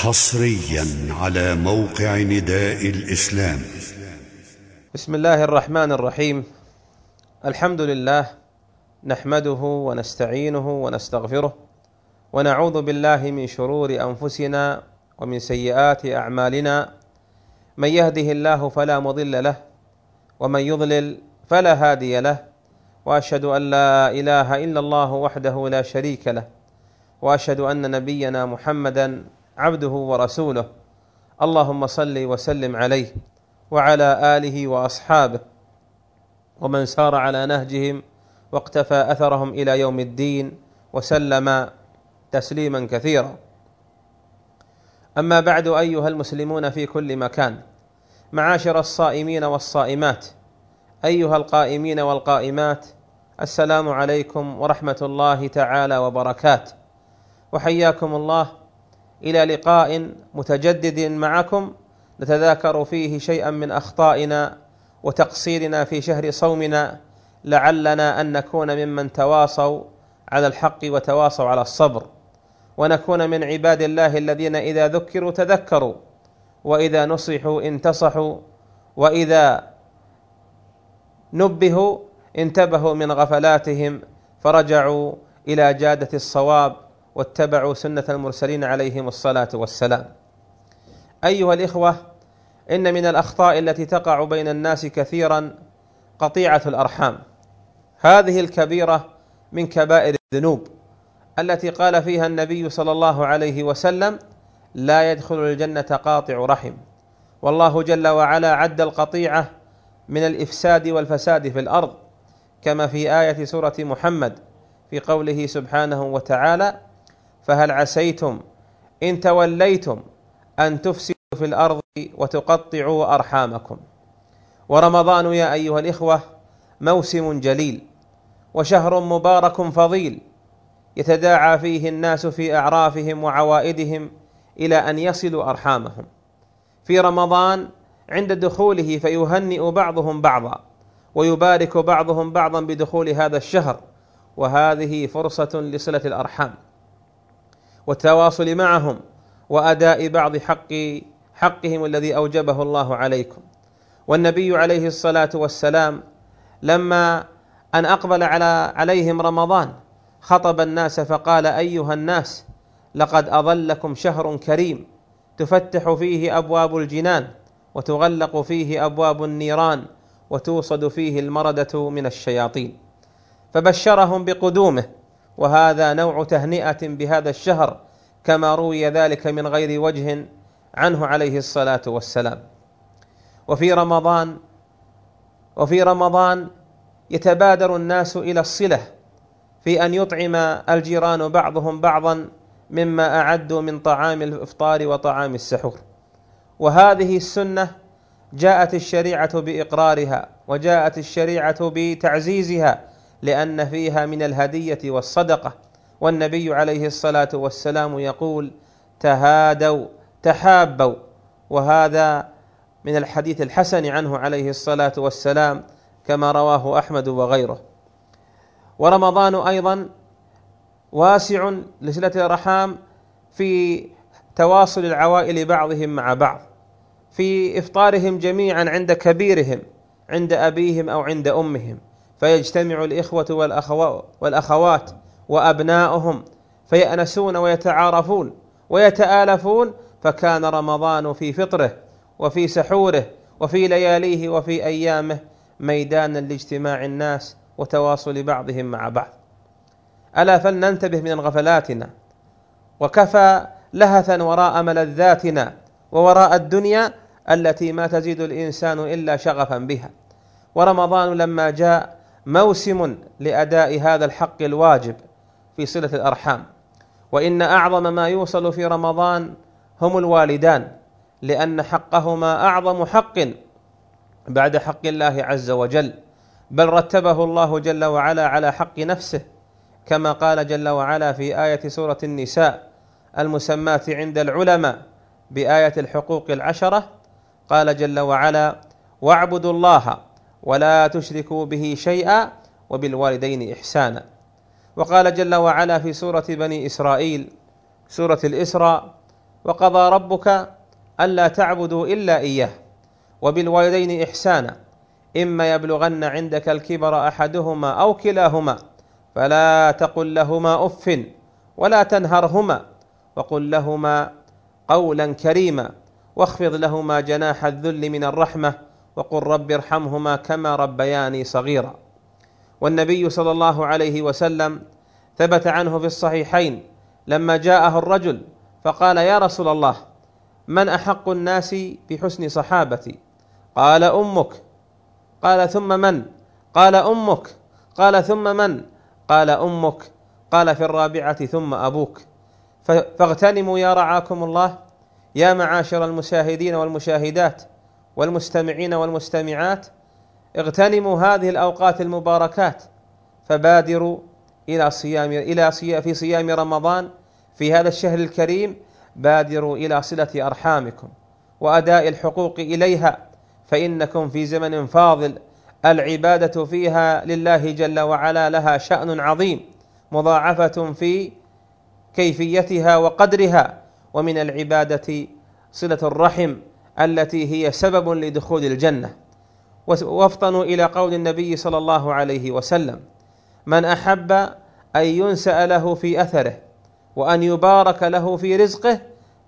حصريا على موقع نداء الإسلام. بسم الله الرحمن الرحيم. الحمد لله نحمده ونستعينه ونستغفره ونعوذ بالله من شرور أنفسنا ومن سيئات أعمالنا. من يهده الله فلا مضل له ومن يضلل فلا هادي له. وأشهد أن لا إله إلا الله وحده لا شريك له. وأشهد أن نبينا محمدا عبده ورسوله. اللهم صل وسلم عليه وعلى آله وأصحابه. ومن سار على نهجهم واقتفى أثرهم إلى يوم الدين وسلم تسليما كثيرا. أما بعد أيها المسلمون في كل مكان معاشر الصائمين والصائمات أيها القائمين والقائمات السلام عليكم ورحمة الله تعالى وبركاته. وحياكم الله إلى لقاء متجدد معكم. نتذاكر فيه شيئا من أخطائنا وتقصيرنا في شهر صومنا. لعلنا أن نكون ممن تواصوا على الحق وتواصوا على الصبر. ونكون من عباد الله الذين إذا ذكروا تذكروا. وإذا نصحوا انتصحوا. وإذا نبهوا انتبهوا من غفلاتهم. فرجعوا إلى جادة الصواب. واتبعوا سنة المرسلين عليهم الصلاة والسلام. أيها الإخوة إن من الأخطاء التي تقع بين الناس كثيرا قطيعة الأرحام. هذه الكبيرة من كبائر الذنوب التي قال فيها النبي صلى الله عليه وسلم لا يدخل الجنة قاطع رحم. والله جل وعلا عد القطيعة من الإفساد والفساد في الأرض كما في آية سورة محمد في قوله سبحانه وتعالى فهل عسيتم إن توليتم أن تفسدوا في الأرض وتقطعوا أرحامكم؟ ورمضان يا أيها الإخوة موسم جليل وشهر مبارك فضيل يتداعى فيه الناس في أعرافهم وعوائدهم إلى أن يصلوا أرحامهم. في رمضان عند دخوله فيهنئ بعضهم بعضا ويبارك بعضهم بعضا بدخول هذا الشهر وهذه فرصة لصلة الأرحام. والتواصل معهم وأداء بعض حق حقهم الذي أوجبه الله عليكم. والنبي عليه الصلاة والسلام لما أن أقبل على عليهم رمضان خطب الناس فقال أيها الناس لقد أظلكم شهر كريم تفتح فيه أبواب الجنان وتغلق فيه أبواب النيران وتوصد فيه المردة من الشياطين. فبشرهم بقدومه وهذا نوع تهنئة بهذا الشهر كما روي ذلك من غير وجه عنه عليه الصلاة والسلام. وفي رمضان وفي رمضان يتبادر الناس إلى الصلة في أن يطعم الجيران بعضهم بعضا مما أعدوا من طعام الإفطار وطعام السحور. وهذه السنة جاءت الشريعة بإقرارها وجاءت الشريعة بتعزيزها لأن فيها من الهدية والصدقة. والنبي عليه الصلاة والسلام يقول تهادوا تحابوا. وهذا من الحديث الحسن عنه عليه الصلاة والسلام كما رواه أحمد وغيره. ورمضان أيضا واسع لصله الارحام في تواصل العوائل بعضهم مع بعض في إفطارهم جميعا عند كبيرهم عند أبيهم أو عند أمهم. فيجتمع الإخوة والأخوات وأبناؤهم فيأنسون ويتعارفون ويتآلفون فكان رمضان في فطره وفي سحوره وفي لياليه وفي أيامه ميدانا لاجتماع الناس وتواصل بعضهم مع بعض. ألا فلننتبه من غفلاتنا وكفى لهثا وراء ملذاتنا ووراء الدنيا التي ما تزيد الإنسان إلا شغفا بها. ورمضان لما جاء موسم لأداء هذا الحق الواجب في صلة الأرحام. وإن أعظم ما يوصل في رمضان هم الوالدان لأن حقهما أعظم حق بعد حق الله عز وجل. بل رتبه الله جل وعلا على حق نفسه كما قال جل وعلا في آية سورة النساء المسماة عند العلماء بآية الحقوق العشرة قال جل وعلا واعبدوا الله ولا تشركوا به شيئا وبالوالدين إحسانا. وقال جل وعلا في سورة بني إسرائيل سورة الإسراء وقضى ربك ألا تعبدوا إلا إياه وبالوالدين إحسانا. إما يبلغن عندك الكبر أحدهما أو كلاهما فلا تقل لهما أف ولا تنهرهما وقل لهما قولا كريما واخفض لهما جناح الذل من الرحمة وقل رب ارحمهما كما ربياني صغيرا. والنبي صلى الله عليه وسلم ثبت عنه في الصحيحين لما جاءه الرجل فقال يا رسول الله من أحق الناس بحسن صحابتي؟ قال أمك. قال ثم من؟ قال أمك. قال ثم من؟ قال أمك. قال في الرابعة ثم أبوك. فاغتنموا يا رعاكم الله يا معاشر المشاهدين والمشاهدات والمستمعين والمستمعات اغتنموا هذه الأوقات المباركات فبادروا إلى صيام إلى في صيام رمضان في هذا الشهر الكريم بادروا إلى صلة أرحامكم وأداء الحقوق إليها فإنكم في زمن فاضل العبادة فيها لله جل وعلا لها شأن عظيم مضاعفة في كيفيتها وقدرها ومن العبادة صلة الرحم. التي هي سبب لدخول الجنة. وافطنوا إلى قول النبي صلى الله عليه وسلم من أحب أن ينسأ له في أثره وأن يبارك له في رزقه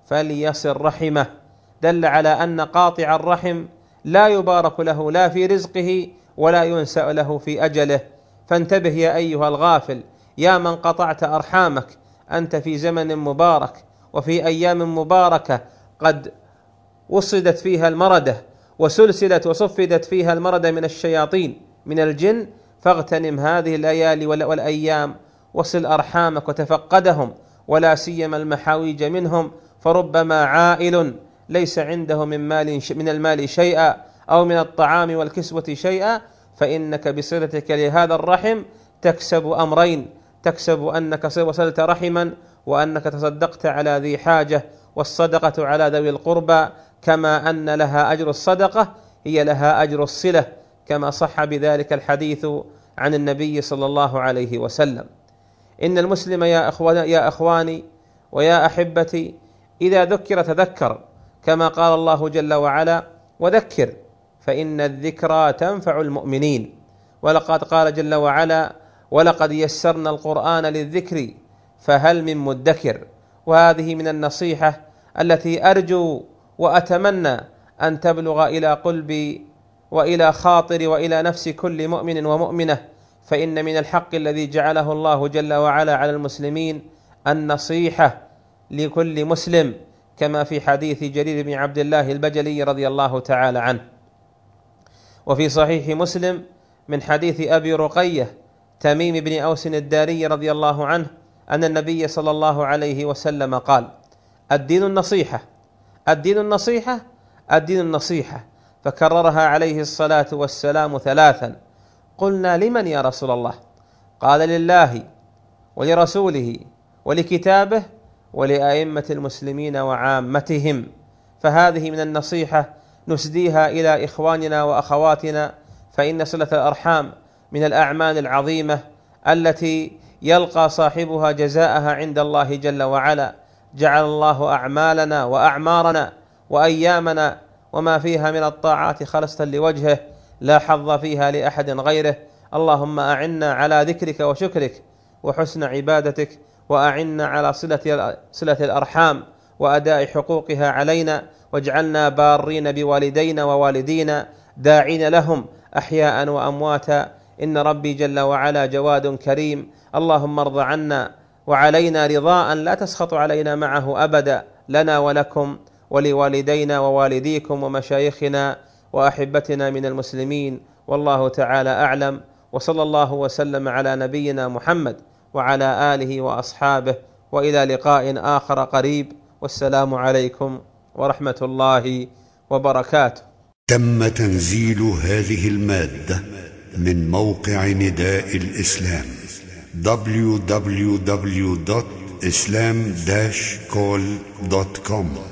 فليصل رحمه. دل على أن قاطع الرحم لا يبارك له لا في رزقه ولا ينسأ له في أجله. فانتبه يا أيها الغافل يا من قطعت أرحامك أنت في زمن مبارك وفي أيام مباركة قد وصدت فيها المردة وسلسلت وصفدت فيها المردة من الشياطين من الجن. فاغتنم هذه الليالي والأيام وصل أرحامك وتفقدهم ولا سيما المحاويج منهم. فربما عائل ليس عنده من مال من المال شيئا أو من الطعام والكسوة شيئا. فإنك بصلتك لهذا الرحم تكسب أمرين تكسب أنك وصلت رحما وأنك تصدقت على ذي حاجة. والصدقة على ذوي القربى كما أن لها أجر الصدقة هي لها أجر الصلة كما صح بذلك الحديث عن النبي صلى الله عليه وسلم. إن المسلم يا اخوان يا إخواني ويا أحبتي إذا ذكر تذكر كما قال الله جل وعلا وذكر فإن الذكرى تنفع المؤمنين. ولقد قال جل وعلا ولقد يسرنا القرآن للذكر فهل من مدكر؟ وهذه من النصيحة التي أرجو وأتمنى أن تبلغ إلى قلبي وإلى خاطر وإلى نفس كل مؤمن ومؤمنة فإن من الحق الذي جعله الله جل وعلا على المسلمين النصيحة لكل مسلم كما في حديث جرير بن عبد الله البجلي رضي الله تعالى عنه. وفي صحيح مسلم من حديث أبي رقية تميم بن أوس الداري رضي الله عنه أن النبي صلى الله عليه وسلم قال الدين النصيحة الدين النصيحة الدين النصيحة. فكررها عليه الصلاة والسلام ثلاثا. قلنا لمن يا رسول الله؟ قال لله ولرسوله ولكتابه ولأئمة المسلمين وعامتهم. فهذه من النصيحة نسديها إلى إخواننا وأخواتنا فإن صلة الأرحام من الأعمال العظيمة التي يلقى صاحبها جزاءها عند الله جل وعلا. جعل الله أعمالنا وأعمارنا وأيامنا وما فيها من الطاعات خلصة لوجهه لا حظ فيها لأحد غيره. اللهم أعنا على ذكرك وشكرك وحسن عبادتك وأعنا على صلة صلة الأرحام وأداء حقوقها علينا. واجعلنا بارين بوالدينا ووالدينا داعين لهم أحياء وأمواتا. إن ربي جل وعلا جواد كريم. اللهم ارض عنا وعلينا رضاء لا تسخط علينا معه ابدا لنا ولكم ولوالدينا ووالديكم ومشايخنا وأحبتنا من المسلمين والله تعالى أعلم وصلى الله وسلم على نبينا محمد وعلى آله وأصحابه وإلى لقاء آخر قريب والسلام عليكم ورحمة الله وبركاته. تم تنزيل هذه المادة من موقع نداء الإسلام. www.islam-call.com